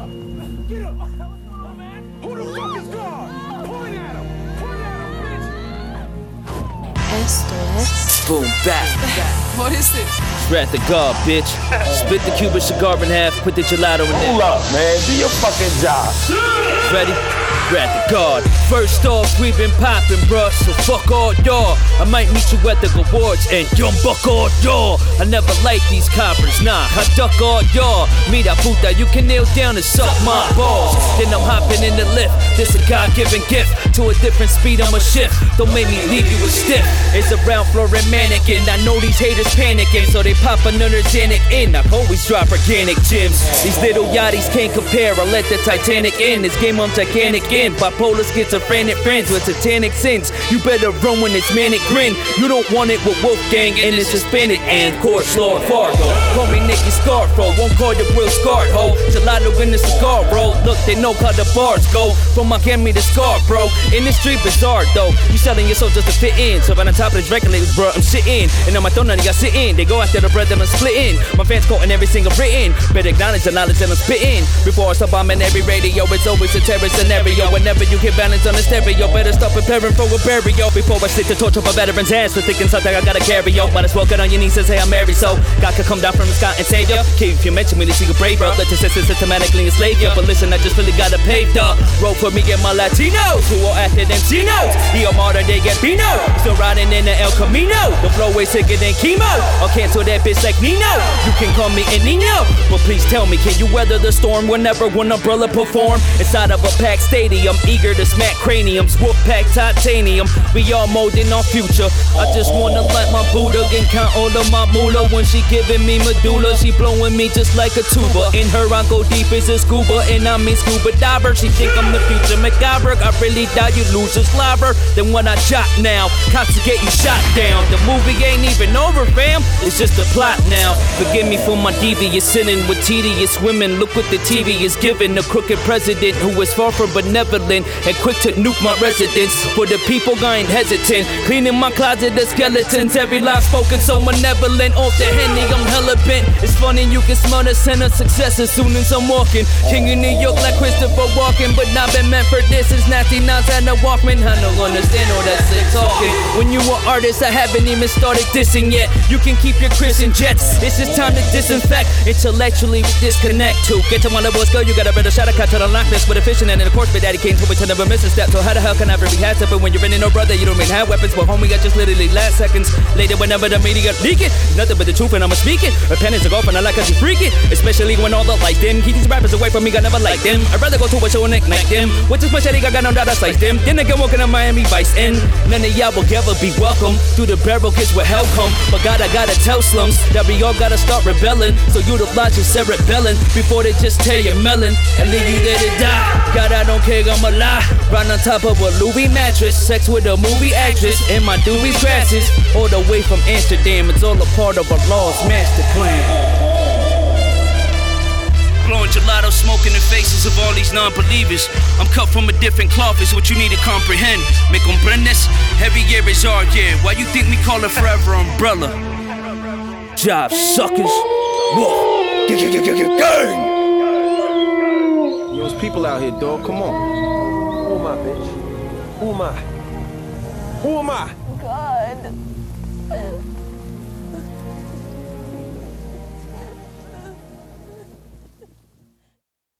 up! Get up! Oh, Who the fuck is God? Esto es Boom, back. What is this? Rat the God, bitch. Split the Cuban cigar in half, put the gelato in Hold up, man. Do your fucking job. Ready? Rat the God. First off, we been poppin', bruh, so fuck all y'all. I might meet you at the awards and yum buck all y'all. I never like these coppers, nah, I duck all y'all. Mira puta, you can kneel down and suck my balls. Then I'm hopping in the lift. This a God given gift. To a different speed, I'ma shift. Don't make me leave you a stiff. It's a round floor and mannequin. I know these haters panicking, so they pop another Xanax in. I always drop organic gems. These little yachties can't compare. I let the Titanic in. This game I'm gigantic in. Bipolar schizophrenic friends with satanic sins. You better run when it's manic grin. You don't want it with Wolfgang and it's suspended and course Lord Fargo. Call me Nicky Scarfo. Won't call you real scarred ho. Gelato in the cigar, bro. Look, they know how the bars go. From Miami to Scar, bro. In the street bizarre though. You selling your soul just to fit in. So on top of these record labels, bro, I'm sitting. And on my throne, none of y'all sitting. They go after the bread that I'm splitting. My fans quoting every single written. Better acknowledge the knowledge that I'm spitting. Before I stop bombing every radio, it's always a terror scenario. Whenever you get balance on the stereo, better stop preparing for a burial. Before I the torch up a veteran's ass for thinking something I gotta carry, yo. Might as well get on your knees and say I'm married, so God could come down from the sky and save ya. If you mention me, to see you brave, bro. Let your senses systematically enslave ya. But listen, I just really gotta pave the road for me and my Latinos who are after them Chinos. He a martyr, modern day Gambino. Still riding in the El Camino. The flow way sicker than chemo. I'll cancel that bitch like Nino. You can call me Nino. But please tell me, can you weather the storm whenever one umbrella perform? Inside of a packed stadium, eager to smack craniums. Wolf pack titanium. We all molding our future. I just wanna light my Buddha and count all of my moolah. When she giving me medulla, she blowing me just like a tuba. In her, I go deep as a scuba, and I mean scuba diver. She think I'm the future MacGyver. I really die, you lose a slobber. Then when I jot now, cops will get you shot down. The movie ain't even over, fam. It's just a plot now. Forgive me for my devious sinning with tedious women. Look what the TV is giving. A crooked president who is far from benevolent and quick to nuke my residence. For the people, I ain't hesitant. Cleaning my closet of skeletons. Every line spoken so malevolent. Off the henny, I'm hella bent. It's funny, you can smell the scent of success as soon as I'm walking. King of New York like Christopher Walken, but not been meant for this. It's nasty nines and a Walkman. I don't understand all that sick talking. When you an artist, I haven't even started dissing yet. You can keep your Chris and Jets. It's just time to disinfect. Intellectually, we disconnect to get to my level of skill. You got a better shot at cut to the Loch Ness with a fishing and of course, my daddy came to me to never miss a step. So how the hell can I ever be to? But when you're in no oh, brother, you don't mean have weapons. But homie, I just literally last seconds. Later, whenever the media leak it, nothing but the truth and I'ma speak it. Repentance to go and I like how you freak it. Especially when all the like them. Keep these rappers away from me, I never like them. I'd rather go to a show and ignite them. With this machete, I got no doubt I slice them. Then again, walking to Miami Vice and none of y'all will ever be welcome. Through the barrel gets where hell come. But God, I gotta tell slums that we all gotta start rebelling. So utilize your cerebellum before they just tear your melon and leave you there to die. God, I don't care, I'm alive. Right on top of a Louis mattress. Sex with a movie actress in my Dewey glasses. All the way from Amsterdam. It's all a part of a lost master plan. Blowing gelato, smoking the faces of all these non-believers. I'm cut from a different cloth, is what you need to comprehend. Me comprendes? Heavy year is our year. Why you think we call it forever umbrella? Job suckers. Whoa. Gang. Yo, there's people out here, dog. Come on. Who am I, bitch? Who am I? Who am I? God.